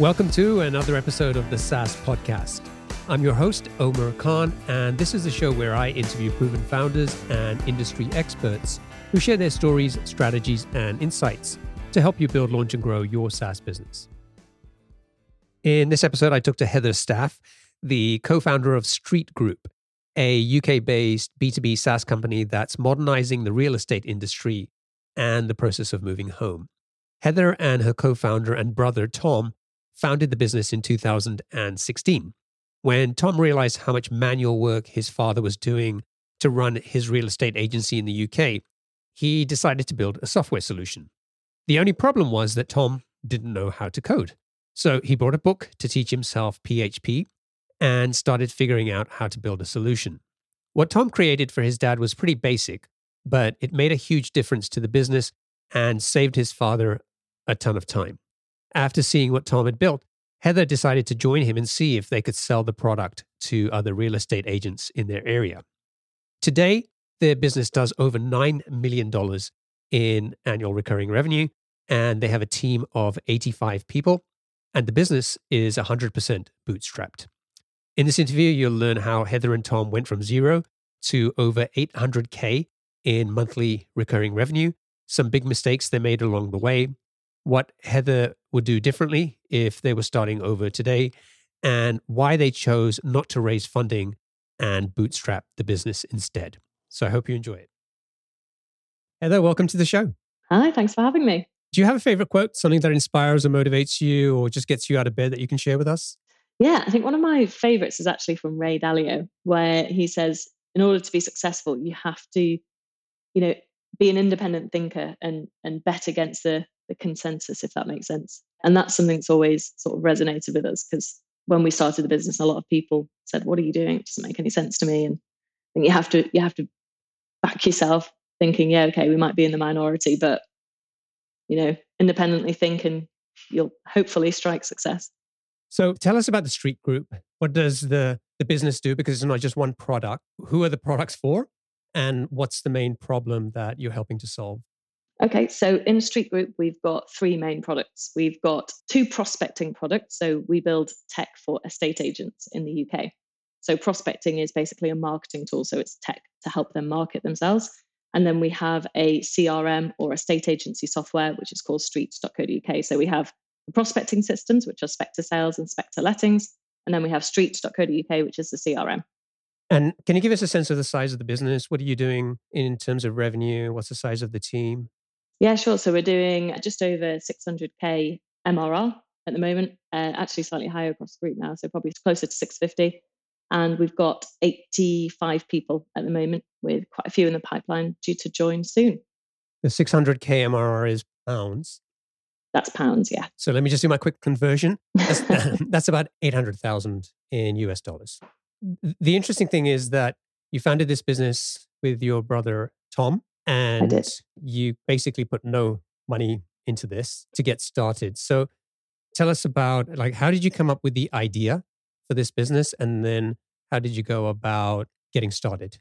Welcome to another episode of the SaaS Podcast. I'm your host, Omar Khan, and this is a show where I interview proven founders and industry experts who share their stories, strategies, and insights to help you build, launch, and grow your SaaS business. In this episode, I talked to Heather Staff, the co founder of Street Group, a UK based B2B SaaS company that's modernizing the real estate industry and the process of moving home. Heather and her co founder and brother, Tom, founded the business in 2016. When Tom realized how much manual work his father was doing to run his real estate agency in the UK, he decided to build a software solution. The only problem was that Tom didn't know how to code. So he bought a book to teach himself PHP and started figuring out how to build a solution. What Tom created for his dad was pretty basic, but it made a huge difference to the business and saved his father a ton of time. After seeing what Tom had built, Heather decided to join him and see if they could sell the product to other real estate agents in their area. Today, their business does over $9 million in annual recurring revenue, and they have a team of 85 people, and the business is 100% bootstrapped. In this interview, you'll learn how Heather and Tom went from zero to over 800K in monthly recurring revenue, some big mistakes they made along the way, what Heather would do differently if they were starting over today, and why they chose not to raise funding and bootstrap the business instead. So I hope you enjoy it. Heather, welcome to the show. Hi, thanks for having me. Do you have a favorite quote, something that inspires or motivates you or just gets you out of bed that you can share with us? Yeah, I think one of my favorites is actually from Ray Dalio, where he says, in order to be successful, you have to, you know, be an independent thinker and and bet against the the consensus, if that makes sense. And that's something that's always sort of resonated with us because when we started the business, a lot of people said, "What are you doing? It doesn't make any sense to me." And you have to you have to back yourself, thinking, "Yeah, okay, we might be in the minority, but you know, independently think, and you'll hopefully strike success." So, tell us about the Street Group. What does the the business do? Because it's not just one product. Who are the products for? And what's the main problem that you're helping to solve? Okay, so in Street Group, we've got three main products. We've got two prospecting products. So we build tech for estate agents in the UK. So prospecting is basically a marketing tool. So it's tech to help them market themselves. And then we have a CRM or a estate agency software, which is called streets.co.uk. So we have prospecting systems, which are Spectre Sales and Spectre Lettings. And then we have streets.co.uk, which is the CRM. And can you give us a sense of the size of the business? What are you doing in terms of revenue? What's the size of the team? Yeah, sure. So we're doing just over 600k MRR at the moment, uh, actually slightly higher across the group now, so probably closer to 650. And we've got 85 people at the moment, with quite a few in the pipeline due to join soon. The 600k MRR is pounds. That's pounds, yeah. So let me just do my quick conversion. That's, that's about 800,000 in US dollars. The interesting thing is that you founded this business with your brother Tom, and you basically put no money into this to get started. So tell us about like how did you come up with the idea for this business and then how did you go about getting started?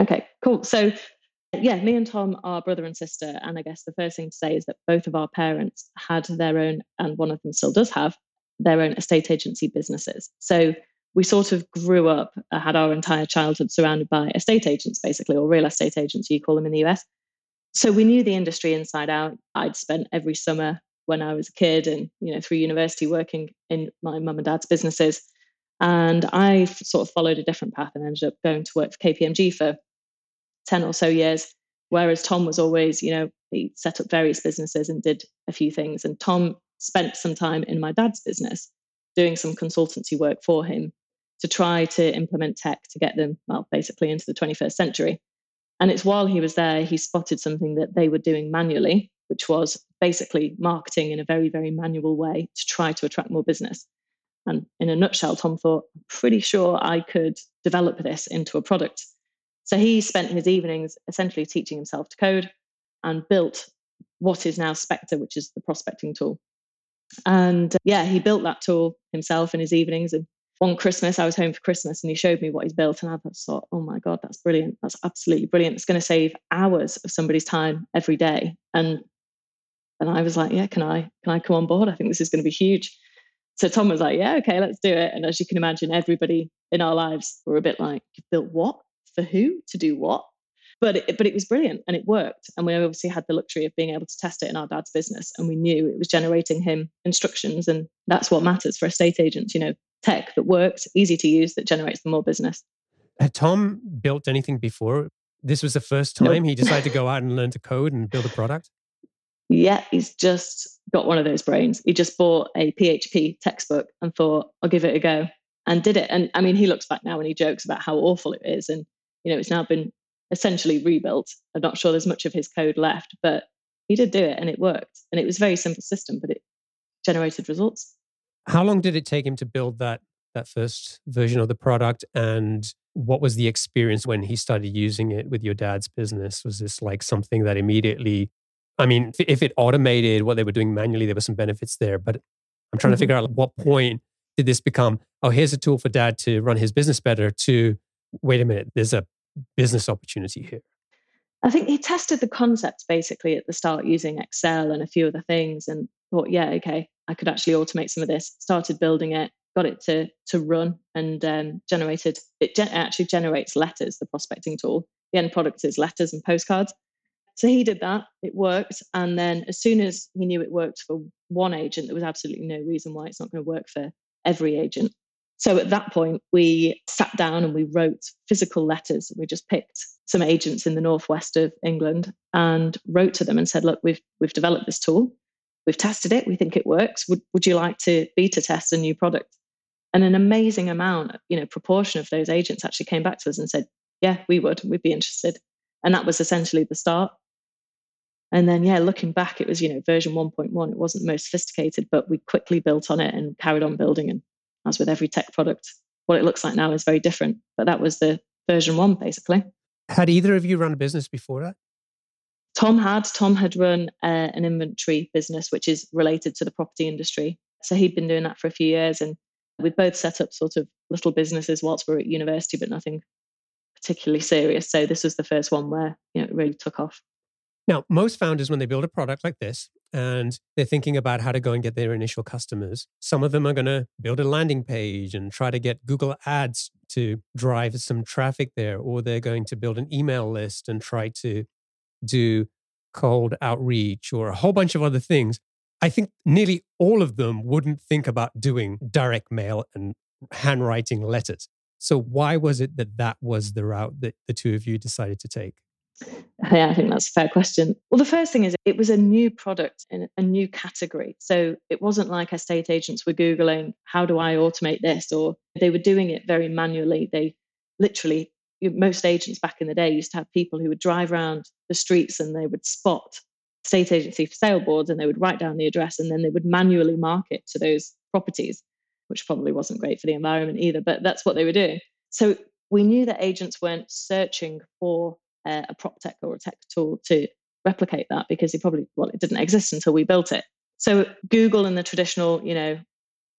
Okay, cool. So yeah, me and Tom are brother and sister. And I guess the first thing to say is that both of our parents had their own, and one of them still does have their own estate agency businesses. So we sort of grew up, uh, had our entire childhood surrounded by estate agents, basically, or real estate agents, you call them in the US. So we knew the industry inside out. I'd spent every summer when I was a kid and, you know, through university working in my mum and dad's businesses. And I sort of followed a different path and ended up going to work for KPMG for 10 or so years. Whereas Tom was always, you know, he set up various businesses and did a few things. And Tom spent some time in my dad's business doing some consultancy work for him to try to implement tech to get them, well, basically into the 21st century. And it's while he was there, he spotted something that they were doing manually, which was basically marketing in a very, very manual way to try to attract more business. And in a nutshell, Tom thought, I'm pretty sure I could develop this into a product. So he spent his evenings essentially teaching himself to code and built what is now Spectre, which is the prospecting tool. And uh, yeah, he built that tool himself in his evenings and one Christmas, I was home for Christmas and he showed me what he's built. And I thought, oh my God, that's brilliant. That's absolutely brilliant. It's going to save hours of somebody's time every day. And and I was like, yeah, can I can I come on board? I think this is going to be huge. So Tom was like, yeah, okay, let's do it. And as you can imagine, everybody in our lives were a bit like, you built what? For who? To do what? But it, but it was brilliant and it worked. And we obviously had the luxury of being able to test it in our dad's business. And we knew it was generating him instructions. And that's what matters for estate agents, you know, tech that works, easy to use, that generates more business. Had Tom built anything before? This was the first time he decided to go out and learn to code and build a product? Yeah, he's just got one of those brains. He just bought a PHP textbook and thought, I'll give it a go and did it. And I mean, he looks back now and he jokes about how awful it is. And, you know, it's now been essentially rebuilt. I'm not sure there's much of his code left, but he did do it and it worked. And it was a very simple system, but it generated results. How long did it take him to build that that first version of the product and what was the experience when he started using it with your dad's business was this like something that immediately I mean, if it automated what they were doing manually, there were some benefits there. But I'm trying mm-hmm. to figure out at what point did this become, oh, here's a tool for dad to run his business better, to wait a minute, there's a business opportunity here. I think he tested the concepts basically at the start using Excel and a few other things and thought, yeah, okay, I could actually automate some of this. Started building it, got it to to run and um, generated, it actually generates letters, the prospecting tool. The end product is letters and postcards. So he did that, it worked. And then as soon as he knew it worked for one agent, there was absolutely no reason why it's not going to work for every agent. So at that point, we sat down and we wrote physical letters. We just picked some agents in the northwest of England and wrote to them and said, "Look, we've we've developed this tool. We've tested it. We think it works. Would would you like to beta test a new product?" And an amazing amount, you know, proportion of those agents actually came back to us and said, "Yeah, we would. We'd be interested." And that was essentially the start. And then, yeah, looking back, it was, you know, version 1.1. It wasn't most sophisticated, but we quickly built on it and carried on building. And as with every tech product, what it looks like now is very different. But that was the version one, basically. Had either of you run a business before that? Tom had. Tom had run uh, an inventory business, which is related to the property industry. So he'd been doing that for a few years. And we both set up sort of little businesses whilst we were at university, but nothing particularly serious. So this was the first one where you know, it really took off. Now, most founders, when they build a product like this and they're thinking about how to go and get their initial customers, some of them are going to build a landing page and try to get Google Ads to drive some traffic there, or they're going to build an email list and try to do cold outreach or a whole bunch of other things. I think nearly all of them wouldn't think about doing direct mail and handwriting letters. So, why was it that that was the route that the two of you decided to take? Yeah, I think that's a fair question. Well, the first thing is it was a new product in a new category. So it wasn't like estate agents were Googling, how do I automate this? Or they were doing it very manually. They literally, most agents back in the day used to have people who would drive around the streets and they would spot state agency for sale boards and they would write down the address and then they would manually market to those properties, which probably wasn't great for the environment either, but that's what they were doing. So we knew that agents weren't searching for uh, a prop tech or a tech tool to replicate that because it probably well it didn't exist until we built it so google and the traditional you know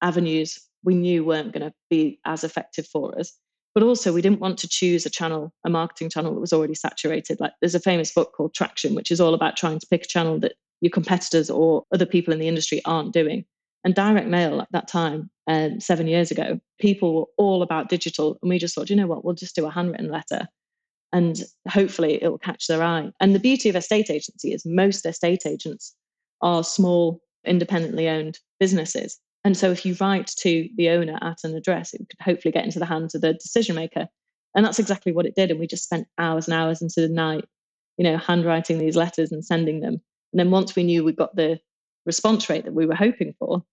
avenues we knew weren't going to be as effective for us but also we didn't want to choose a channel a marketing channel that was already saturated like there's a famous book called traction which is all about trying to pick a channel that your competitors or other people in the industry aren't doing and direct mail at that time um, seven years ago people were all about digital and we just thought you know what we'll just do a handwritten letter and hopefully it will catch their eye. And the beauty of estate agency is most estate agents are small, independently owned businesses. And so if you write to the owner at an address, it could hopefully get into the hands of the decision maker. And that's exactly what it did. And we just spent hours and hours into the night, you know, handwriting these letters and sending them. And then once we knew we got the response rate that we were hoping for,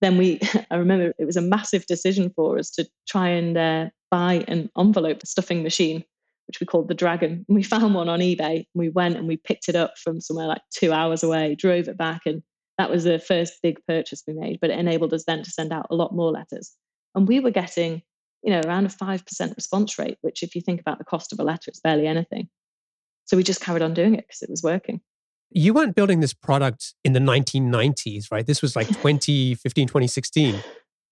then we, I remember it was a massive decision for us to try and uh, buy an envelope stuffing machine which we called the Dragon. And we found one on eBay. we went and we picked it up from somewhere like two hours away, drove it back, and that was the first big purchase we made. But it enabled us then to send out a lot more letters. And we were getting, you know, around a five percent response rate, which, if you think about the cost of a letter, it's barely anything. So we just carried on doing it because it was working. You weren't building this product in the 1990s, right? This was like 2015, 2016.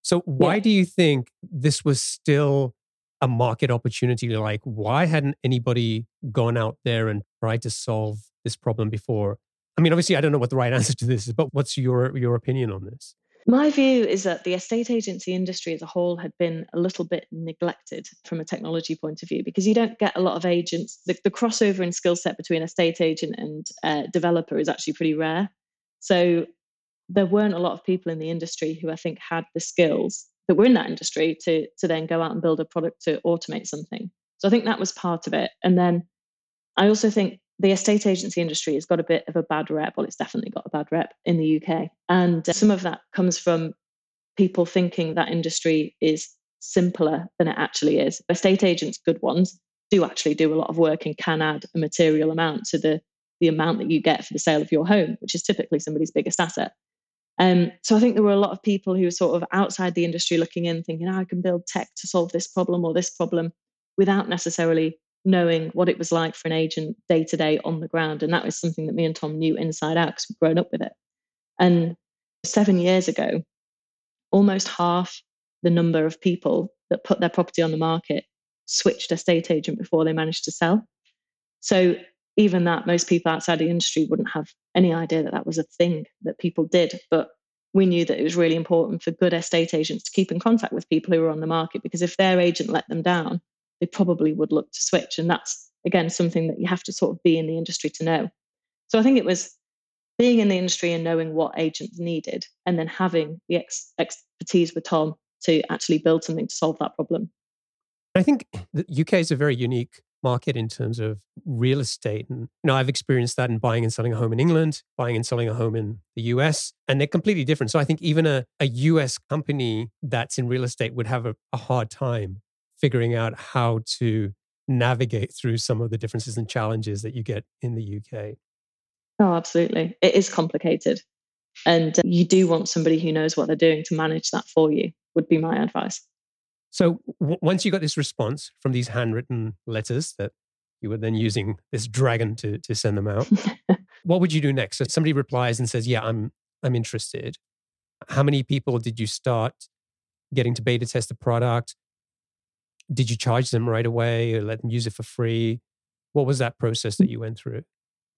So why yeah. do you think this was still a market opportunity like why hadn't anybody gone out there and tried to solve this problem before i mean obviously i don't know what the right answer to this is but what's your your opinion on this My view is that the estate agency industry as a whole had been a little bit neglected from a technology point of view because you don't get a lot of agents. The, the crossover in skill set between estate agent and uh, developer is actually pretty rare. So there weren't a lot of people in the industry who I think had the skills that were in that industry to to then go out and build a product to automate something. So I think that was part of it. And then I also think the estate agency industry has got a bit of a bad rep. Well, it's definitely got a bad rep in the UK. And uh, some of that comes from people thinking that industry is simpler than it actually is. Estate agents, good ones, do actually do a lot of work and can add a material amount to the, the amount that you get for the sale of your home, which is typically somebody's biggest asset. Um, so I think there were a lot of people who were sort of outside the industry looking in, thinking, oh, I can build tech to solve this problem or this problem without necessarily knowing what it was like for an agent day to day on the ground. And that was something that me and Tom knew inside out because we'd grown up with it. And seven years ago, almost half the number of people that put their property on the market switched estate agent before they managed to sell. So even that, most people outside the industry wouldn't have any idea that that was a thing that people did. But we knew that it was really important for good estate agents to keep in contact with people who were on the market because if their agent let them down, they probably would look to switch. And that's, again, something that you have to sort of be in the industry to know. So I think it was being in the industry and knowing what agents needed and then having the ex- expertise with Tom to actually build something to solve that problem. I think the UK is a very unique market in terms of real estate. And you know, I've experienced that in buying and selling a home in England, buying and selling a home in the US, and they're completely different. So I think even a, a US company that's in real estate would have a, a hard time figuring out how to navigate through some of the differences and challenges that you get in the UK. Oh, absolutely. It is complicated. And uh, you do want somebody who knows what they're doing to manage that for you, would be my advice. So w- once you got this response from these handwritten letters that you were then using this dragon to to send them out, what would you do next? So somebody replies and says, "Yeah, I'm I'm interested." How many people did you start getting to beta test the product? Did you charge them right away or let them use it for free? What was that process that mm. you went through?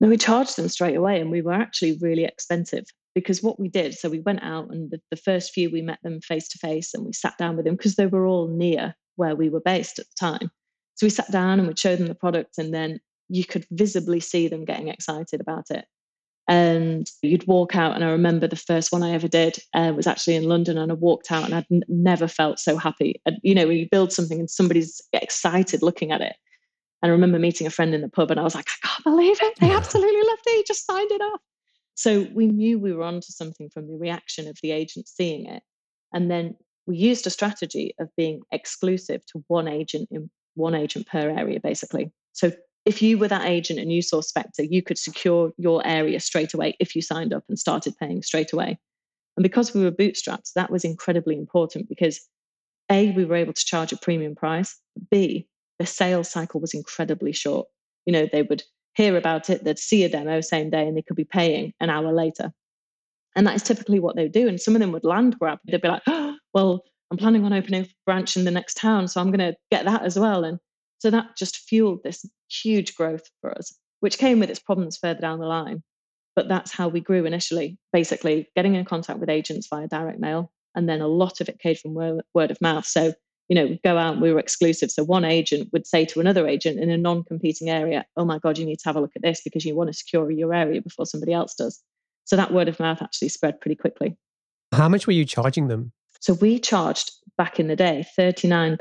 No, we charged them straight away, and we were actually really expensive because what we did, so we went out and the, the first few we met them face to face and we sat down with them because they were all near where we were based at the time. So we sat down and we showed them the product, and then you could visibly see them getting excited about it. And you'd walk out, and I remember the first one I ever did uh, was actually in London, and I walked out, and I'd n- never felt so happy. And, you know, when you build something and somebody's excited looking at it. And I remember meeting a friend in the pub, and I was like, I can't believe it! They absolutely loved it. He just signed it off. So we knew we were onto something from the reaction of the agent seeing it. And then we used a strategy of being exclusive to one agent in one agent per area, basically. So if you were that agent and you saw Spectre, you could secure your area straight away if you signed up and started paying straight away. And because we were bootstrapped, that was incredibly important because A, we were able to charge a premium price. B, the sales cycle was incredibly short. You know, they would hear about it, they'd see a demo same day and they could be paying an hour later. And that is typically what they would do. And some of them would land grab. They'd be like, oh, well, I'm planning on opening a branch in the next town, so I'm going to get that as well. And so that just fueled this huge growth for us, which came with its problems further down the line. But that's how we grew initially, basically getting in contact with agents via direct mail. And then a lot of it came from word of mouth. So you know, go out, and we were exclusive. So one agent would say to another agent in a non competing area, Oh my God, you need to have a look at this because you want to secure your area before somebody else does. So that word of mouth actually spread pretty quickly. How much were you charging them? So we charged back in the day £39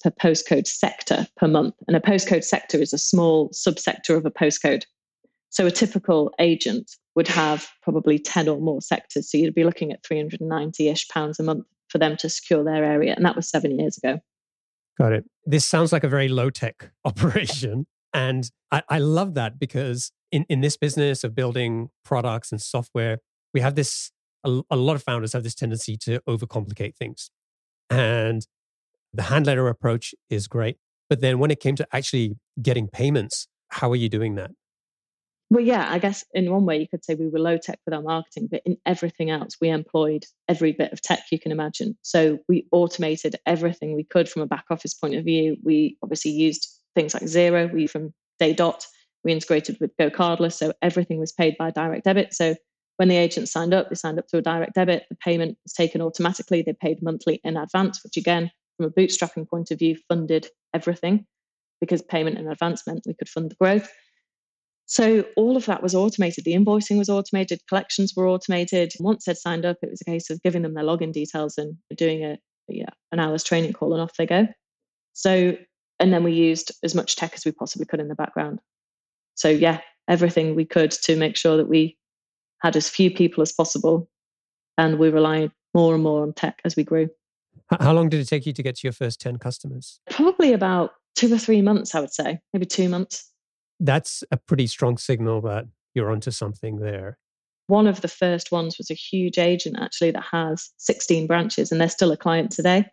per postcode sector per month. And a postcode sector is a small subsector of a postcode. So a typical agent would have probably 10 or more sectors. So you'd be looking at 390 ish pounds a month for them to secure their area. And that was seven years ago. Got it. This sounds like a very low tech operation. And I, I love that because in, in this business of building products and software, we have this, a, a lot of founders have this tendency to overcomplicate things. And the hand letter approach is great. But then when it came to actually getting payments, how are you doing that? Well, yeah, I guess in one way you could say we were low tech with our marketing, but in everything else, we employed every bit of tech you can imagine. So we automated everything we could from a back office point of view. We obviously used things like Xero. We from day dot we integrated with GoCardless, so everything was paid by direct debit. So when the agents signed up, they signed up to a direct debit. The payment was taken automatically. They paid monthly in advance, which again, from a bootstrapping point of view, funded everything because payment in advance meant we could fund the growth. So all of that was automated. The invoicing was automated, collections were automated. Once they'd signed up, it was a case of giving them their login details and doing a yeah, uh, an hour's training call and off they go. So and then we used as much tech as we possibly could in the background. So yeah, everything we could to make sure that we had as few people as possible and we relied more and more on tech as we grew. How long did it take you to get to your first 10 customers? Probably about two or three months, I would say, maybe two months. That's a pretty strong signal that you're onto something there. One of the first ones was a huge agent actually that has 16 branches and they're still a client today.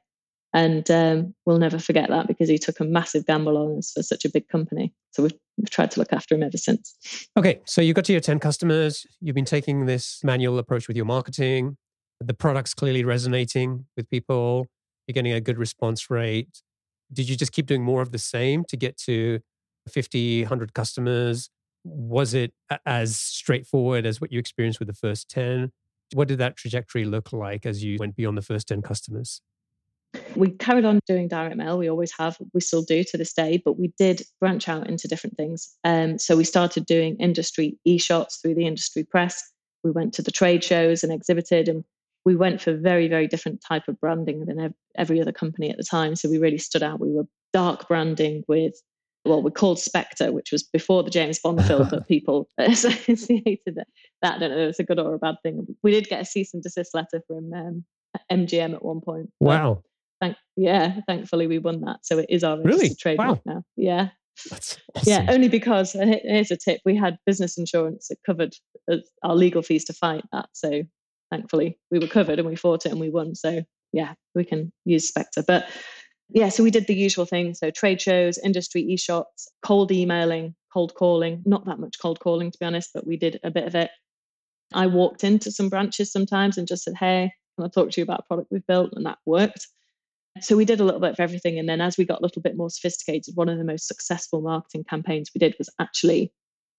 And um, we'll never forget that because he took a massive gamble on us for such a big company. So we've, we've tried to look after him ever since. Okay. So you got to your 10 customers. You've been taking this manual approach with your marketing. The product's clearly resonating with people. You're getting a good response rate. Did you just keep doing more of the same to get to 50, 100 customers? Was it as straightforward as what you experienced with the first 10? What did that trajectory look like as you went beyond the first 10 customers? We carried on doing direct mail. We always have. We still do to this day, but we did branch out into different things. Um, so we started doing industry e shots through the industry press. We went to the trade shows and exhibited, and we went for very, very different type of branding than every other company at the time. So we really stood out. We were dark branding with well, we called Spectre, which was before the James Bond film, but people associated that. I don't know if it's a good or a bad thing. We did get a cease and desist letter from um, MGM at one point. Wow. Thank, yeah, thankfully we won that. So it is our really? trademark wow. now. Yeah. Awesome. Yeah, only because uh, here's a tip: we had business insurance that covered uh, our legal fees to fight that. So thankfully we were covered and we fought it and we won. So yeah, we can use Spectre. But yeah, so we did the usual thing. So trade shows, industry e-shots, cold emailing, cold calling, not that much cold calling to be honest, but we did a bit of it. I walked into some branches sometimes and just said, Hey, can I talk to you about a product we've built? And that worked. So we did a little bit of everything. And then as we got a little bit more sophisticated, one of the most successful marketing campaigns we did was actually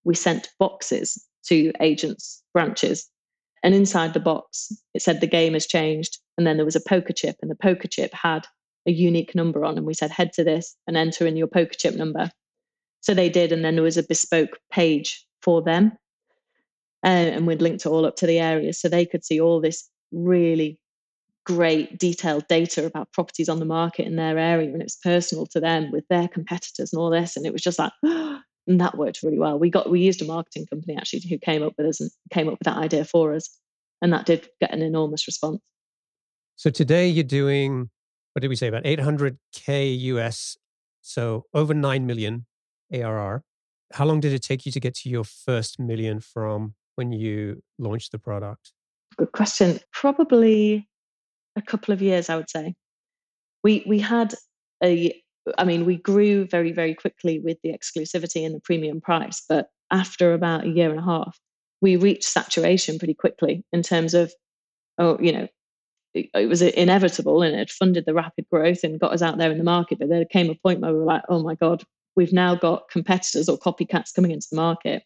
we sent boxes to agents' branches. And inside the box, it said the game has changed. And then there was a poker chip, and the poker chip had a unique number on. And we said, head to this and enter in your poker chip number. So they did. And then there was a bespoke page for them. Uh, and we'd linked it all up to the areas so they could see all this really great detailed data about properties on the market in their area and it's personal to them with their competitors and all this and it was just like and that worked really well. We got we used a marketing company actually who came up with us and came up with that idea for us and that did get an enormous response. So today you're doing what did we say about 800k us so over 9 million arr how long did it take you to get to your first million from when you launched the product? Good question. Probably a couple of years, I would say. We we had a I mean, we grew very, very quickly with the exclusivity and the premium price, but after about a year and a half, we reached saturation pretty quickly in terms of, oh, you know, it, it was inevitable and it funded the rapid growth and got us out there in the market. But there came a point where we were like, oh my God, we've now got competitors or copycats coming into the market.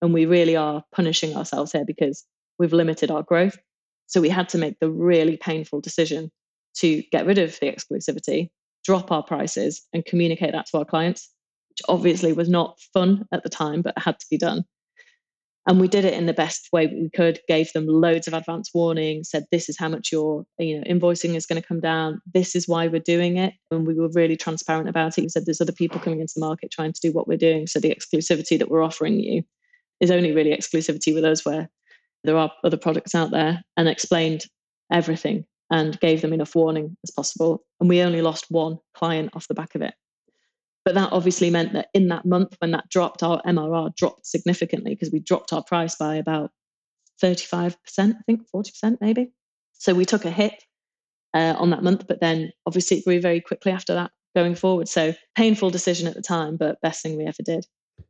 And we really are punishing ourselves here because we've limited our growth. So we had to make the really painful decision to get rid of the exclusivity, drop our prices, and communicate that to our clients, which obviously was not fun at the time, but had to be done. And we did it in the best way we could, gave them loads of advance warning, said this is how much your you know invoicing is going to come down. This is why we're doing it. And we were really transparent about it. We said there's other people coming into the market trying to do what we're doing. So the exclusivity that we're offering you is only really exclusivity with us where there are other products out there and explained everything and gave them enough warning as possible. And we only lost one client off the back of it. But that obviously meant that in that month, when that dropped, our MRR dropped significantly because we dropped our price by about 35%, I think 40% maybe. So we took a hit uh, on that month, but then obviously it grew very quickly after that going forward. So painful decision at the time, but best thing we ever did.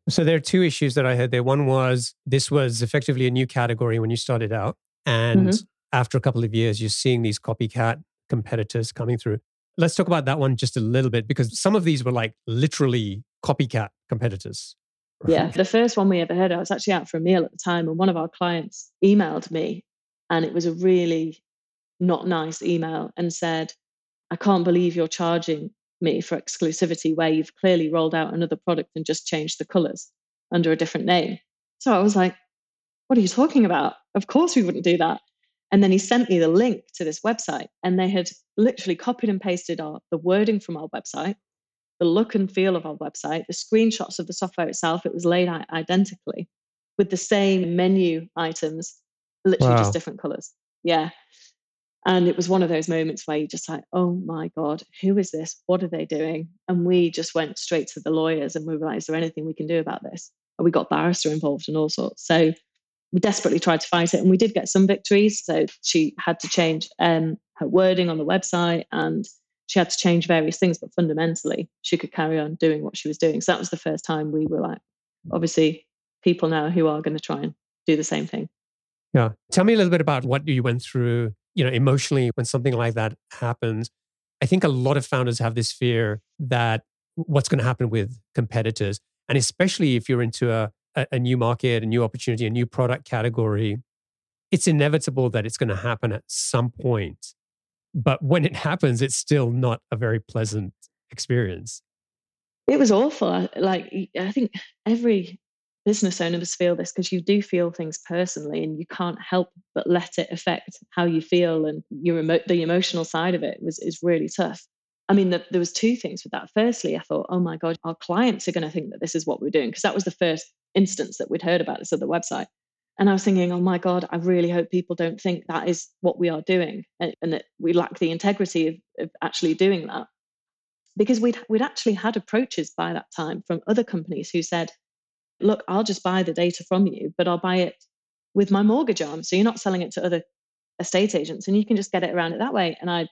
So there are two issues that I heard there. One was this was effectively a new category when you started out. And mm-hmm. after a couple of years, you're seeing these copycat competitors coming through. Let's talk about that one just a little bit because some of these were like literally copycat competitors, Yeah. the first one we ever heard, I was actually out for a meal at the time, and one of our clients emailed me, and it was a really not nice email and said, I can't believe you're charging me for exclusivity where you've clearly rolled out another product and just changed the colors under a different name. So I was like, what are you talking about? Of course we wouldn't do that. And then he sent me the link to this website, and they had literally copied and pasted our, the wording from our website, the look and feel of our website, the screenshots of the software itself. It was laid out identically with the same menu items, literally wow. just different colors. Yeah. And it was one of those moments where you just like, oh my God, who is this? What are they doing? And we just went straight to the lawyers and we were like, is there anything we can do about this? And we got barrister involved and all sorts. So we desperately tried to fight it and we did get some victories. So she had to change um, her wording on the website and she had to change various things, but fundamentally she could carry on doing what she was doing. So that was the first time we were like, obviously, people now who are going to try and do the same thing. Yeah. Tell me a little bit about what you went through you know, emotionally when something like that happens, I think a lot of founders have this fear that what's going to happen with competitors. And especially if you're into a, a new market, a new opportunity, a new product category, it's inevitable that it's going to happen at some point. But when it happens, it's still not a very pleasant experience. It was awful. Like, I think every business owners feel this because you do feel things personally and you can't help but let it affect how you feel and your emo- the emotional side of it was is really tough. I mean the, there was two things with that. Firstly i thought oh my god our clients are going to think that this is what we're doing because that was the first instance that we'd heard about this other website. And i was thinking oh my god i really hope people don't think that is what we are doing and, and that we lack the integrity of, of actually doing that. Because we'd we'd actually had approaches by that time from other companies who said look, I'll just buy the data from you, but I'll buy it with my mortgage arm. So you're not selling it to other estate agents and you can just get it around it that way. And I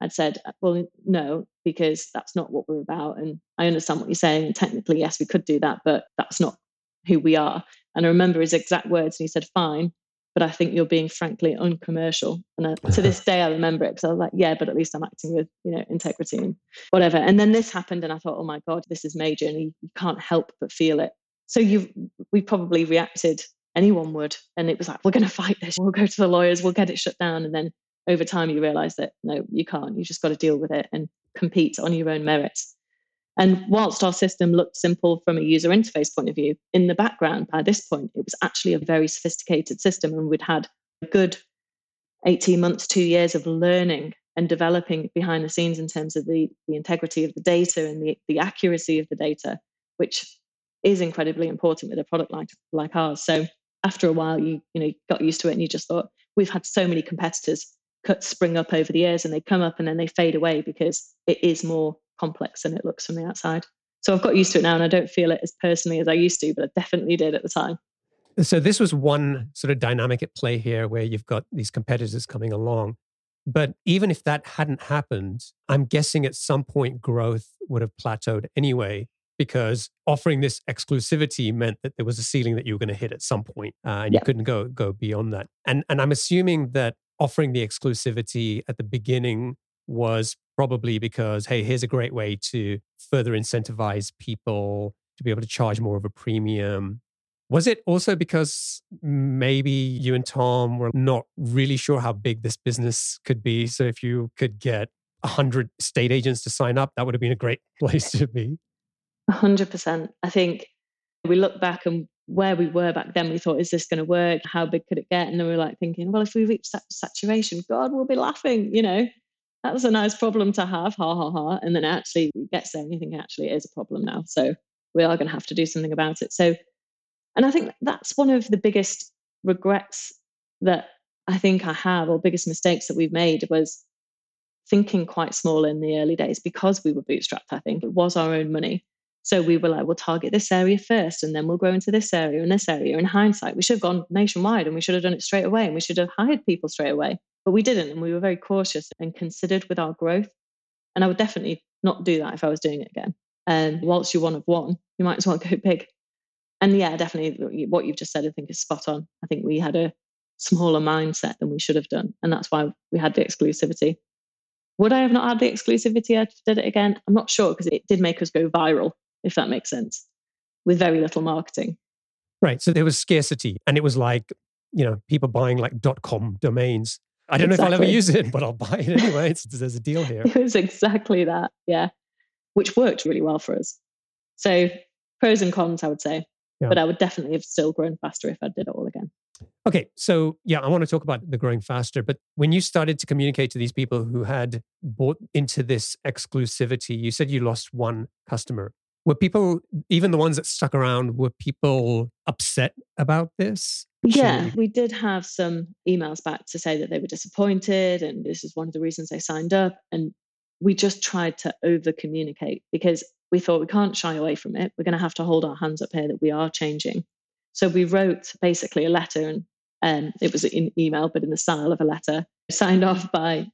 I'd said, uh, well, no, because that's not what we're about. And I understand what you're saying. And technically, yes, we could do that, but that's not who we are. And I remember his exact words, and he said, fine, but I think you're being frankly uncommercial. And I, to this day, I remember it because I was like, yeah, but at least I'm acting with, you know, integrity and whatever. And then this happened, and I thought, oh my God, this is major. And you, you can't help but feel it so you've we probably reacted anyone would and it was like we're going to fight this. We'll go to the lawyers. We'll get it shut down. And then over time you realize that no you can't. You just got to deal with it and compete on your own merits. And whilst our system looked simple from a user interface point of view in the background by this point it was actually a very sophisticated system and we'd had a good 18 months 2 years of learning and developing behind the scenes in terms of the, the integrity of the data and the, the accuracy of the data which is incredibly important with a product like like ours. So after a while, you you know got used to it, and you just thought we've had so many competitors cut spring up over the years, and they come up and then they fade away because it is more complex than it looks from the outside. So I've got used to it now, and I don't feel it as personally as I used to, but I definitely did at the time. So this was one sort of dynamic at play here, where you've got these competitors coming along. But even if that hadn't happened, I'm guessing at some point growth would have plateaued anyway because offering this exclusivity meant that there was a ceiling that you were going to hit at some point, uh, and you couldn't go go beyond that. And and I'm assuming that offering the exclusivity at the beginning was probably because hey, here's a great way to further incentivize people to be able to charge more of a premium. Was it also because maybe you and Tom were not really sure how big this business could be? So if you could get 100 state agents to sign up, that would have been a great place to be. 100%. I think we look back and where we were back then, we thought, is this going to work? How big could it get? And then we were like thinking, well, if we reach that saturation, God, we'll be laughing, you know. That was a nice problem to have, ha ha ha. And then actually it gets there and you think actually it is a problem now. So we are going to have to do something about it. So, and I think that's one of the biggest regrets that I think I have, or biggest mistakes that we've made was thinking quite small in the early days because we were bootstrapped. I think it was our own money so we were like, we'll target this area first and then we'll grow into this area and this area. In hindsight, we should have gone nationwide and we should have done it straight away and we should have hired people straight away. But we didn't. And we were very cautious and considered with our growth. And I would definitely not do that if I was doing it again. And whilst you're one of one, you might as well go big. And yeah, definitely what you've just said, I think is spot on. I think we had a smaller mindset than we should have done. And that's why we had the exclusivity. Would I have not had the exclusivity? If I did it again. I'm not sure because it did make us go viral if that makes sense. with very little marketing. Right. So there was scarcity and it was like, you know, people buying like dot .com domains. I don't exactly. know if I'll ever use it, but I'll buy it anyway. It's, there's a deal here. It was exactly that. Yeah. Which worked really well for us. So pros and cons, I would say. Yeah. But I would definitely have still grown faster if I did it all again. Okay, so yeah, I want to talk about the growing faster. But when you started to communicate to these people who had bought into this exclusivity, you said you lost one customer. Were people, even the ones that stuck around, were people upset about this? Yeah, we did have some emails back to say that they were disappointed and this is one of the reasons they signed up. And we just tried to over communicate because we thought we can't shy away from it. We're going to have to hold our hands up here that we are changing. So we wrote basically a letter, and um, it was in email, but in the style of a letter, signed off by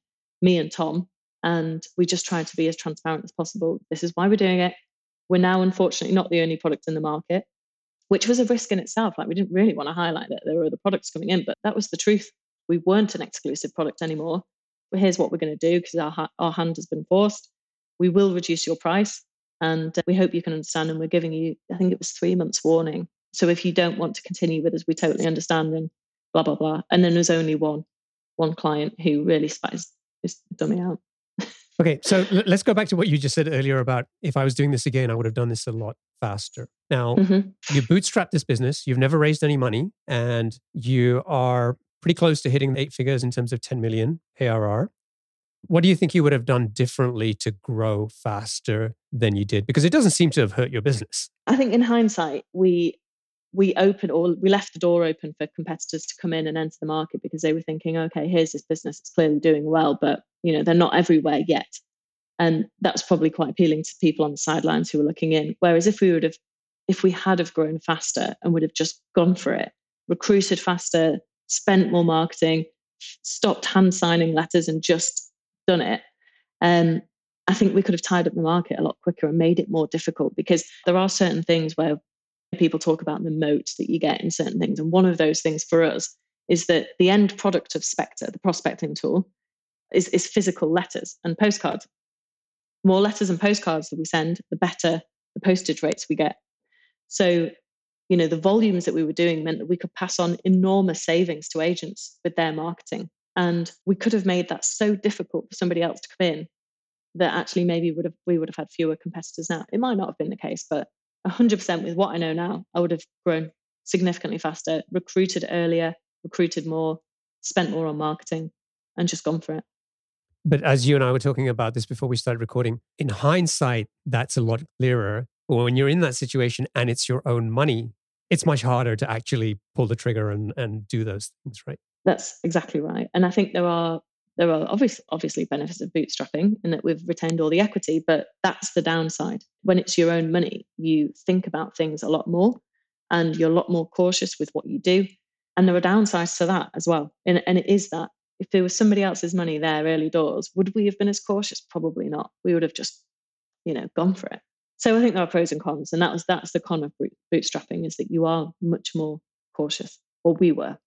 me and Tom. And we just tried to be as transparent as possible. This is why we're doing it. We're now, unfortunately, not the only product in the market, which was a risk in itself. Like we didn't really want to highlight that there were other products coming in, but that was the truth. We weren't an exclusive product anymore. But here's what we're going to do because our, our hand has been forced. We will reduce your price and uh, we hope you can understand. And we're giving you, I think it was three months warning. So if you don't want to continue with us, we totally understand and blah, blah, blah. And then there's only one, one client who really spies this dummy out. Okay. So let's go back to what you just said earlier about if I was doing this again, I would have done this a lot faster. Now, mm-hmm. you bootstrap this business, you've never raised any money, and you are pretty close to hitting eight figures in terms of 10 million ARR. What do you think you would have done differently to grow faster than you did? Because it doesn't seem to have hurt your business. I think in hindsight, we we opened or we left the door open for competitors to come in and enter the market because they were thinking, okay, here's this business, it's clearly doing well, but you know, they're not everywhere yet. And that's probably quite appealing to people on the sidelines who are looking in. Whereas if we would have if we had have grown faster and would have just gone for it, recruited faster, spent more marketing, stopped hand signing letters and just done it, um, I think we could have tied up the market a lot quicker and made it more difficult because there are certain things where people talk about the moat that you get in certain things. And one of those things for us is that the end product of Spectre, the prospecting tool, is, is physical letters and postcards. More letters and postcards that we send, the better the postage rates we get. So, you know, the volumes that we were doing meant that we could pass on enormous savings to agents with their marketing. And we could have made that so difficult for somebody else to come in that actually maybe would have we would have had fewer competitors now. It might not have been the case, but 100% with what I know now, I would have grown significantly faster, recruited earlier, recruited more, spent more on marketing, and just gone for it. But as you and I were talking about this before we started recording, in hindsight, that's a lot clearer. When you're in that situation and it's your own money, it's much harder to actually pull the trigger and, and do those things, right? That's exactly right. And I think there are there are obviously obviously benefits of bootstrapping in that we've retained all the equity, but that's the downside. When it's your own money, you think about things a lot more and you're a lot more cautious with what you do. And there are downsides to that as well. And, and it is that if there was somebody else's money there early doors, would we have been as cautious? Probably not. We would have just, you know, gone for it. So I think there are pros and cons, and that was that's the con of bootstrapping is that you are much more cautious, or we were.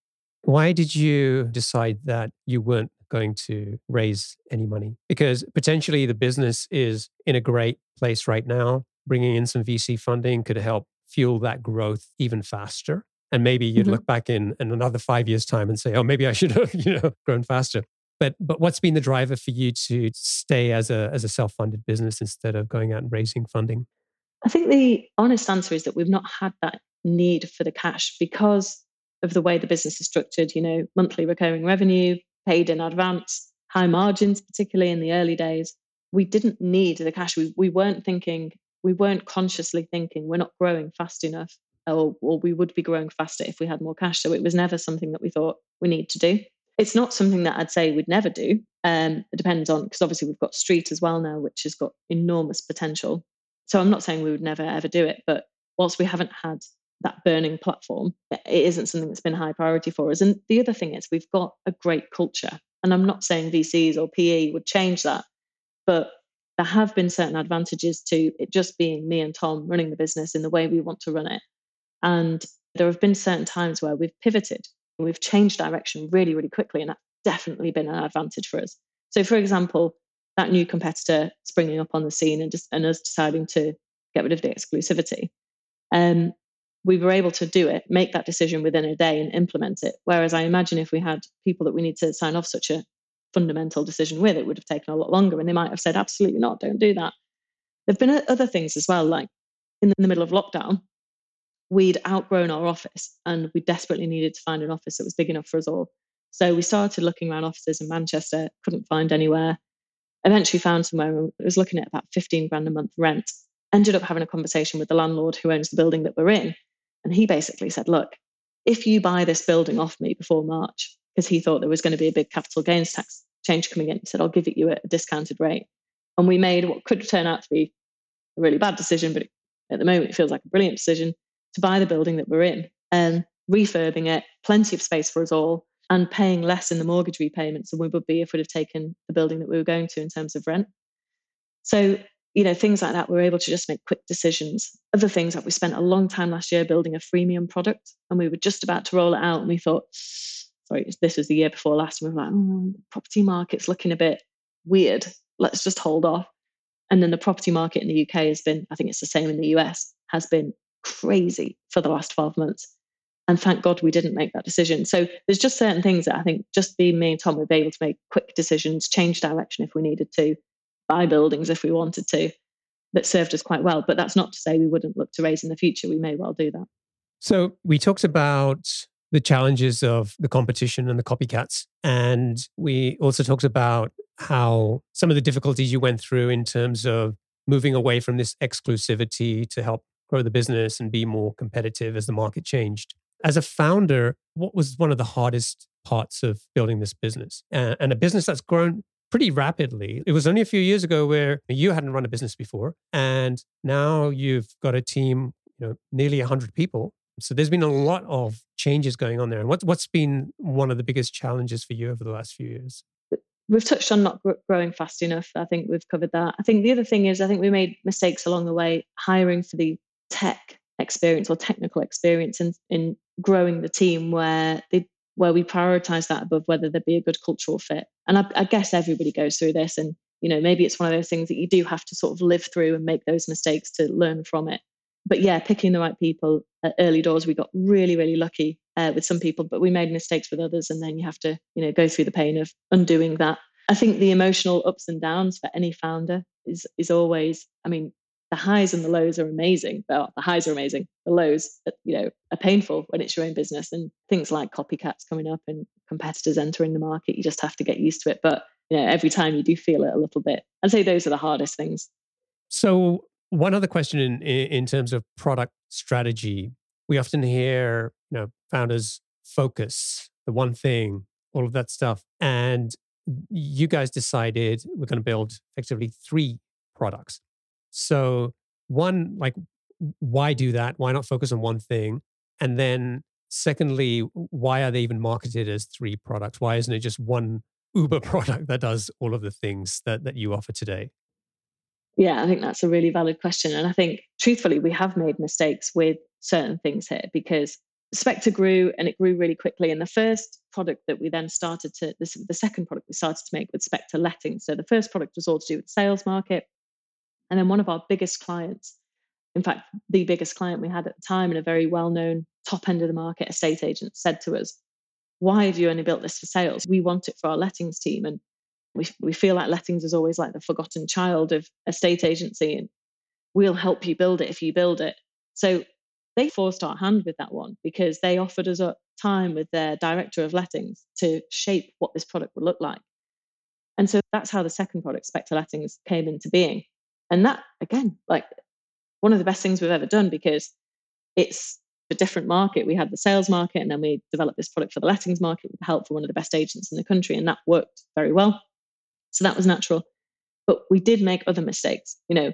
Why did you decide that you weren't going to raise any money? Because potentially the business is in a great place right now. Bringing in some VC funding could help fuel that growth even faster. And maybe you'd mm-hmm. look back in, in another five years' time and say, oh, maybe I should have, you know, grown faster. But but what's been the driver for you to stay as a as a self-funded business instead of going out and raising funding? I think the honest answer is that we've not had that need for the cash because of the way the business is structured, you know, monthly recurring revenue, paid in advance, high margins, particularly in the early days. We didn't need the cash. We, we weren't thinking, we weren't consciously thinking we're not growing fast enough, or, or we would be growing faster if we had more cash. So it was never something that we thought we need to do. It's not something that I'd say we'd never do. Um, it depends on, because obviously we've got Street as well now, which has got enormous potential. So I'm not saying we would never ever do it, but whilst we haven't had that burning platform, it isn't something that's been high priority for us. And the other thing is, we've got a great culture. And I'm not saying VCs or PE would change that, but there have been certain advantages to it just being me and Tom running the business in the way we want to run it. And there have been certain times where we've pivoted, we've changed direction really, really quickly. And that's definitely been an advantage for us. So, for example, that new competitor springing up on the scene and just and us deciding to get rid of the exclusivity Um, we were able to do it, make that decision within a day and implement it. Whereas I imagine if we had people that we need to sign off such a fundamental decision with, it would have taken a lot longer. And they might have said, absolutely not, don't do that. There have been other things as well, like in the middle of lockdown, we'd outgrown our office and we desperately needed to find an office that was big enough for us all. So we started looking around offices in Manchester, couldn't find anywhere. Eventually found somewhere and was looking at about 15 grand a month rent. Ended up having a conversation with the landlord who owns the building that we're in. And he basically said, Look, if you buy this building off me before March, because he thought there was going to be a big capital gains tax change coming in, he said, I'll give it you at a discounted rate. And we made what could turn out to be a really bad decision, but at the moment it feels like a brilliant decision to buy the building that we're in and refurbing it, plenty of space for us all, and paying less in the mortgage repayments than we would be if we'd have taken the building that we were going to in terms of rent. So, you know, things like that, we were able to just make quick decisions. Other things like we spent a long time last year building a freemium product and we were just about to roll it out and we thought, sorry, this was the year before last, and we were like, oh, property market's looking a bit weird. Let's just hold off. And then the property market in the UK has been, I think it's the same in the US, has been crazy for the last 12 months. And thank God we didn't make that decision. So there's just certain things that I think just being me and Tom, we've been able to make quick decisions, change direction if we needed to, buy buildings if we wanted to, that served us quite well. But that's not to say we wouldn't look to raise in the future. We may well do that. So we talked about the challenges of the competition and the copycats. And we also talked about how some of the difficulties you went through in terms of moving away from this exclusivity to help grow the business and be more competitive as the market changed. As a founder, what was one of the hardest parts of building this business and a business that's grown pretty rapidly? It was only a few years ago where you hadn't run a business before, and now you've got a team, you know, nearly 100 people. So there's been a lot of changes going on there. And what's what's been one of the biggest challenges for you over the last few years? we've touched on not growing fast enough. I think we've covered that. I think the other thing is I think we made mistakes along the way hiring for the tech experience or technical experience in, in growing the team where they where we prioritize that above whether there'd be a good cultural fit. And I, I guess everybody goes through this and you know maybe it's one of those things that you do have to sort of live through and make those mistakes to learn from it. But yeah picking the right people at early doors we got really really lucky uh, with some people but we made mistakes with others and then you have to you know go through the pain of undoing that. I think the emotional ups and downs for any founder is is always i mean the highs and the lows are amazing. Well, the highs are amazing. The lows, uh, you know, are painful when it's your own business and things like copycats coming up and competitors entering the market. You just have to get used to it. But you know, every time you do feel it a little bit. I'd say those are the hardest things. So, one other question in in terms of product strategy, we often hear, you know, founders focus the one thing, all of that stuff, and you guys decided we're going to build effectively three products so, one, like, why do that? Why not focus on one thing? And then, secondly, why are they even marketed as three products? Why isn't it just one Uber product that does all of the things that, that you offer today? Yeah, I think that's a really valid question. And I think, truthfully, we have made mistakes with certain things here because Spectre grew and it grew really quickly. And the first product that we then started to, the second product we started to make with Spectre Letting. So the first product was all to do with sales market. And then one of our biggest clients, in fact, the biggest client we had at the time, and a very well known top end of the market estate agent, said to us, Why have you only built this for sales? We want it for our lettings team. And we, we feel like lettings is always like the forgotten child of estate agency. And we'll help you build it if you build it. So they forced our hand with that one because they offered us time with their director of lettings to shape what this product would look like. And so that's how the second product, Spectre Lettings, came into being. And that, again, like one of the best things we've ever done because it's a different market. We had the sales market and then we developed this product for the lettings market with the help from one of the best agents in the country. And that worked very well. So that was natural. But we did make other mistakes. You know,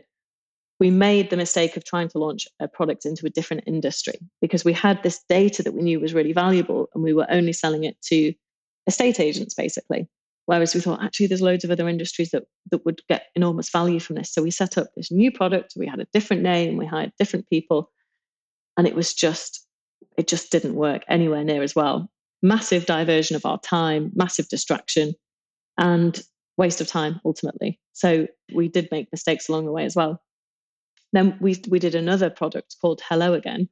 we made the mistake of trying to launch a product into a different industry because we had this data that we knew was really valuable and we were only selling it to estate agents basically Whereas we thought, actually, there's loads of other industries that, that would get enormous value from this. So we set up this new product. We had a different name. We hired different people. And it was just, it just didn't work anywhere near as well. Massive diversion of our time, massive distraction, and waste of time ultimately. So we did make mistakes along the way as well. Then we, we did another product called Hello Again,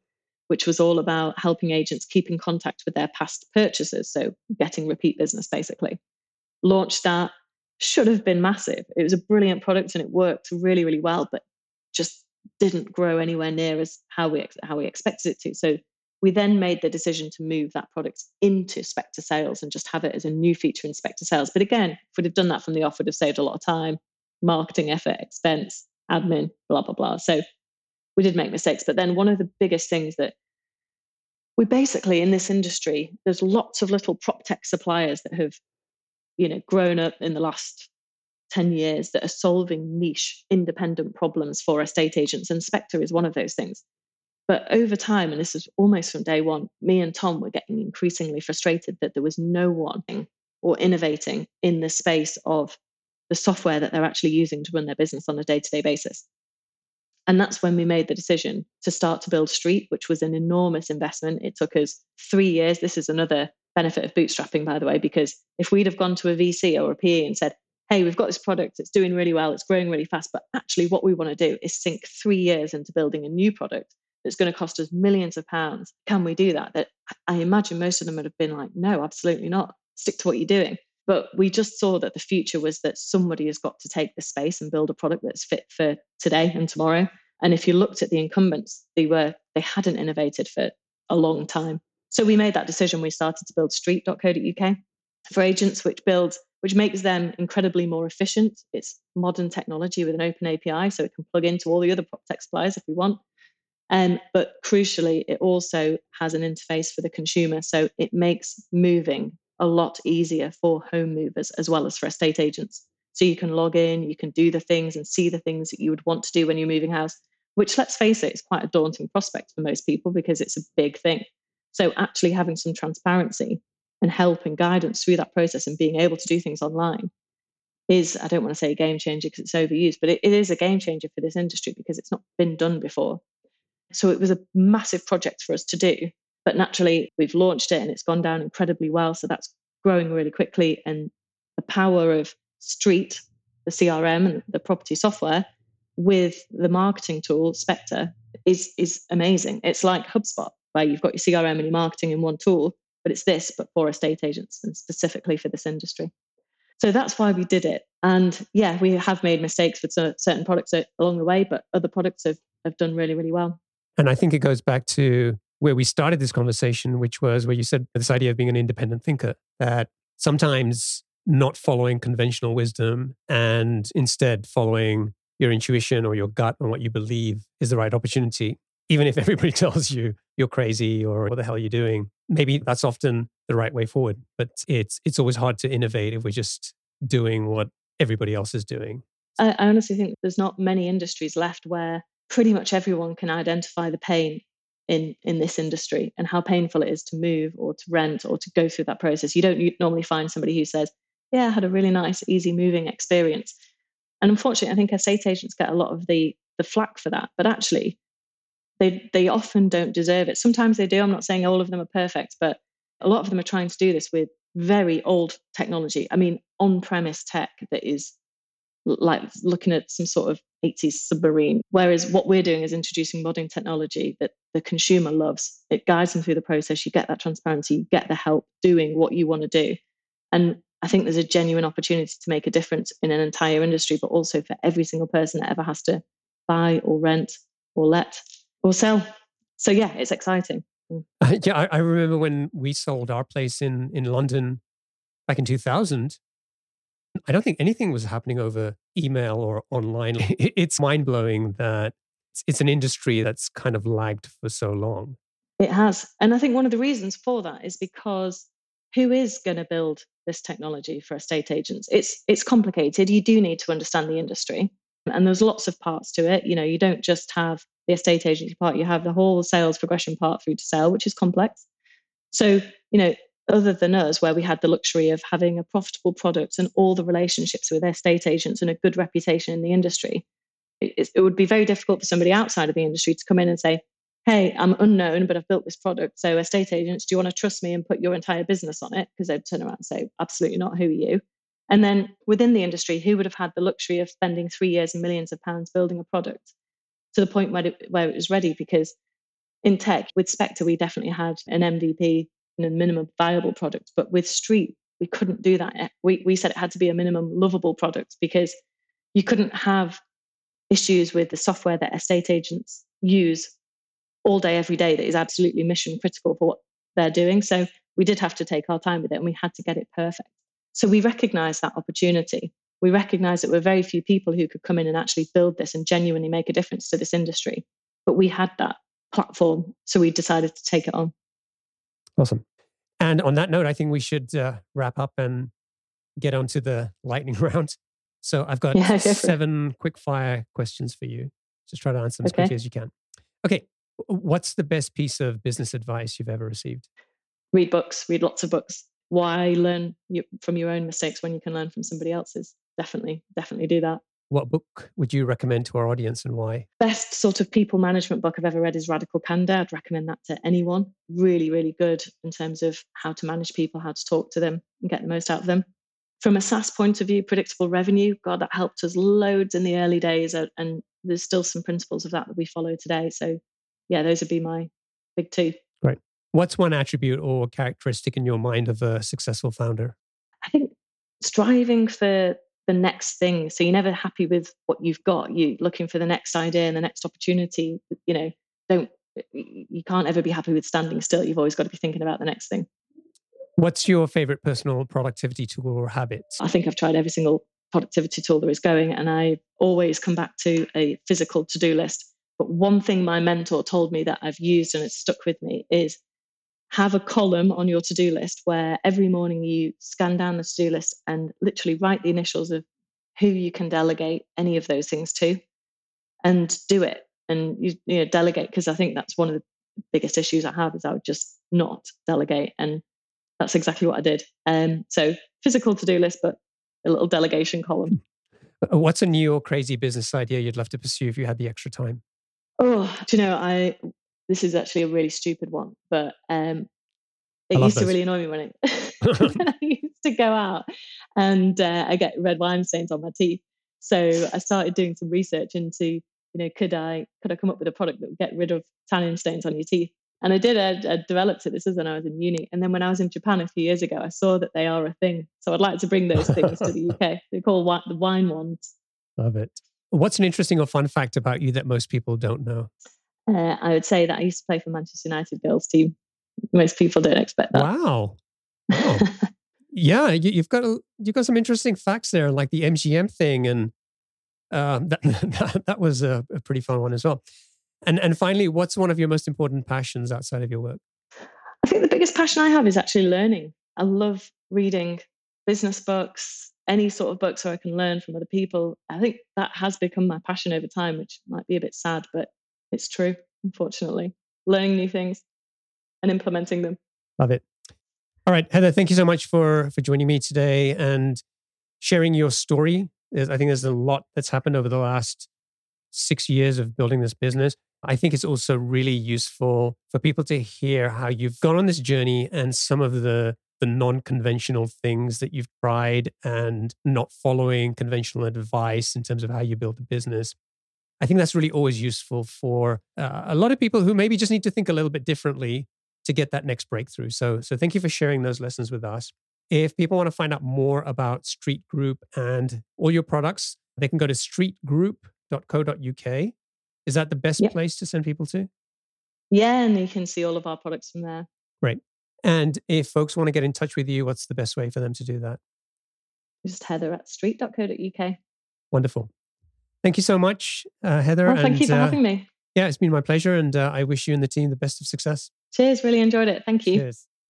which was all about helping agents keep in contact with their past purchases. So getting repeat business basically. Launched that, should have been massive. It was a brilliant product and it worked really, really well, but just didn't grow anywhere near as how we how we expected it to. So we then made the decision to move that product into Spectre Sales and just have it as a new feature in Spectre Sales. But again, if we'd have done that from the off, we'd have saved a lot of time, marketing effort, expense, admin, blah blah blah. So we did make mistakes. But then one of the biggest things that we basically in this industry, there's lots of little prop tech suppliers that have, you know, grown up in the last 10 years that are solving niche independent problems for estate agents. And Spectre is one of those things. But over time, and this is almost from day one, me and Tom were getting increasingly frustrated that there was no one or innovating in the space of the software that they're actually using to run their business on a day to day basis. And that's when we made the decision to start to build Street, which was an enormous investment. It took us three years. This is another benefit of bootstrapping, by the way, because if we'd have gone to a VC or a PE and said, hey, we've got this product, it's doing really well, it's growing really fast, but actually what we want to do is sink three years into building a new product that's going to cost us millions of pounds. Can we do that? That I imagine most of them would have been like, no, absolutely not. Stick to what you're doing. But we just saw that the future was that somebody has got to take the space and build a product that's fit for today and tomorrow. And if you looked at the incumbents, they were they hadn't innovated for a long time. So we made that decision. We started to build street.co.uk for agents, which builds which makes them incredibly more efficient. It's modern technology with an open API, so it can plug into all the other prop tech suppliers if we want. Um, but crucially, it also has an interface for the consumer, so it makes moving a lot easier for home movers as well as for estate agents. So you can log in, you can do the things and see the things that you would want to do when you're moving house, which let's face it, is quite a daunting prospect for most people because it's a big thing. So actually having some transparency and help and guidance through that process and being able to do things online is, I don't want to say a game changer because it's overused, but it, it is a game changer for this industry because it's not been done before. So it was a massive project for us to do. But naturally, we've launched it and it's gone down incredibly well. So that's growing really quickly. And the power of Street, the CRM and the property software with the marketing tool, Spectre, is, is amazing. It's like HubSpot, where you've got your CRM and your marketing in one tool, but it's this, but for estate agents and specifically for this industry. So that's why we did it. And yeah, we have made mistakes with certain products along the way, but other products have, have done really, really well. And I think it goes back to where we started this conversation, which was where you said this idea of being an independent thinker, that sometimes not following conventional wisdom and instead following your intuition or your gut and what you believe is the right opportunity. Even if everybody tells you you're crazy or what the hell are you doing, maybe that's often the right way forward. But it's it's always hard to innovate if we're just doing what everybody else is doing. I, I honestly think there's not many industries left where pretty much everyone can identify the pain in in this industry and how painful it is to move or to rent or to go through that process. You don't normally find somebody who says, "Yeah, I had a really nice, easy moving experience." And unfortunately, I think estate agents get a lot of the the flack for that, but actually, they they often don't deserve it. Sometimes they do. I'm not saying all of them are perfect, but a lot of them are trying to do this with very old technology. I mean, on-premise tech that is like looking at some sort of 80s submarine. Whereas what we're doing is introducing modern technology that the consumer loves. It guides them through the process. You get that transparency, you get the help doing what you want to do. And I think there's a genuine opportunity to make a difference in an entire industry, but also for every single person that ever has to buy or rent or let or sell. So yeah, it's exciting. Uh, yeah, I, I remember when we sold our place in in London back in 2000 I don't think anything was happening over email or online. It's mind blowing that it's an industry that's kind of lagged for so long. It has. And I think one of the reasons for that is because who is going to build this technology for estate agents? It's it's complicated. You do need to understand the industry. And there's lots of parts to it. You know, you don't just have the estate agency part, you have the whole sales progression part through to sale, which is complex. So, you know, other than us, where we had the luxury of having a profitable product and all the relationships with estate agents and a good reputation in the industry, it, it, would be very difficult for somebody outside of the industry to come in and say, Hey, I'm unknown, but I've built this product. So, estate agents, do you want to trust me and put your entire business on it? Because they'd turn around and say, Absolutely not. Who are you? And then within the industry, who would have had the luxury of spending three years and millions of pounds building a product? to the point where it, where it was ready because in tech with Spectre, we definitely had an MVP and a minimum viable product. But with Street, we couldn't do that. Eh, we, we said it had to be a minimum lovable product because you couldn't have issues with the software that estate agents use all day, every day that is absolutely mission critical for what they're doing. So we did have to take our time with it and we had to get it perfect. So we recognize that opportunity. We recognize that we're very few people who could come in and actually build this and genuinely make a difference to this industry. But we had that platform. So we decided to take it on. Awesome. And on that note, I think we should uh, wrap up and get on to the lightning round. So I've got yeah, seven quick fire questions for you. Just try to answer them okay. as quickly as you can. Okay. What's the best piece of business advice you've ever received? Read books, read lots of books. Why learn from your own mistakes when you can learn from somebody else's? Definitely, definitely do that. What book would you recommend to our audience and why? Best sort of people management book I've ever read is Radical Candor. I'd recommend that to anyone. Really, really good in terms of how to manage people, how to talk to them and get the most out of them. From a SaaS point of view, predictable revenue, God, that helped us loads in the early days. Uh, and there's still some principles of that that we follow today. So, yeah, those would be my big two. What's one attribute or characteristic in your mind of a successful founder? I think striving for the next thing. So you're never happy with what you've got. You're looking for the next idea and the next opportunity. You know, don't you can't ever be happy with standing still. You've always got to be thinking about the next thing. What's your favorite personal productivity tool or habit? I think I've tried every single productivity tool there is going, and I always come back to a physical to do list. But one thing my mentor told me that I've used and it's stuck with me is have a column on your to do list where every morning you scan down the to do list and literally write the initials of who you can delegate any of those things to and do it. And you, you know delegate because i think that's one of the biggest issues i have is i would just not delegate and that's exactly what i did. Um, so physical to-do list but a little delegation column. Uh, what's a new or crazy business idea you'd love to pursue if you had the extra time? Oh do you know i this is actually a really stupid one, but um, it used those. to really annoy me when, it, when I used to go out and uh, I get red wine stains on my teeth. So I started doing some research into, you know, could I could I come up with a product that would get rid of tannin stains on your teeth? And I did. I, I, developed it. This is when I was in uni, and then when I was in Japan a few years ago, I saw that they are a thing. So I'd like to bring those things to the UK. They're called the wine ones. Love it. What's an interesting or fun fact about you that most people don't know? Uh, I would say that I used to play for Manchester United girls team. Most people don't expect that. Wow. wow. yeah, you, have got a, you've got some interesting facts there, like the MGM thing, and um, that, that, that was a, a pretty fun one as well. And and finally, what's one of your most important passions outside of your work? I think the biggest passion I have is actually learning. I love reading business books, any sort of books where I can learn from other people. I think that has become my passion over time, which might be a bit sad, but it's true, unfortunately. Learning new things and implementing them. Love it. All right, Heather, thank you so much for for joining me today and sharing your story. I think there's a lot that's happened over the last six years of building this business. I think it's also really useful for people to hear how you've gone on this journey and some of the the non-conventional things that you've tried and not following conventional advice in terms of how you build a business. I think that's really always useful for uh, a lot of people who maybe just need to think a little bit differently to get that next breakthrough. So, so thank you for sharing those lessons with us. If people want to find out more about Street Group and all your products, they can go to streetgroup.co.uk. Is that the best yep. place to send people to? Yeah, and you can see all of our products from there. Great. And if folks want to get in touch with you, what's the best way for them to do that? Just heather at street.co.uk. Wonderful. Thank you so much, uh, Heather. Well, thank and, you for uh, having me. Yeah, it's been my pleasure. And uh, I wish you and the team the best of success. Cheers. Really enjoyed it. Thank you. Cheers.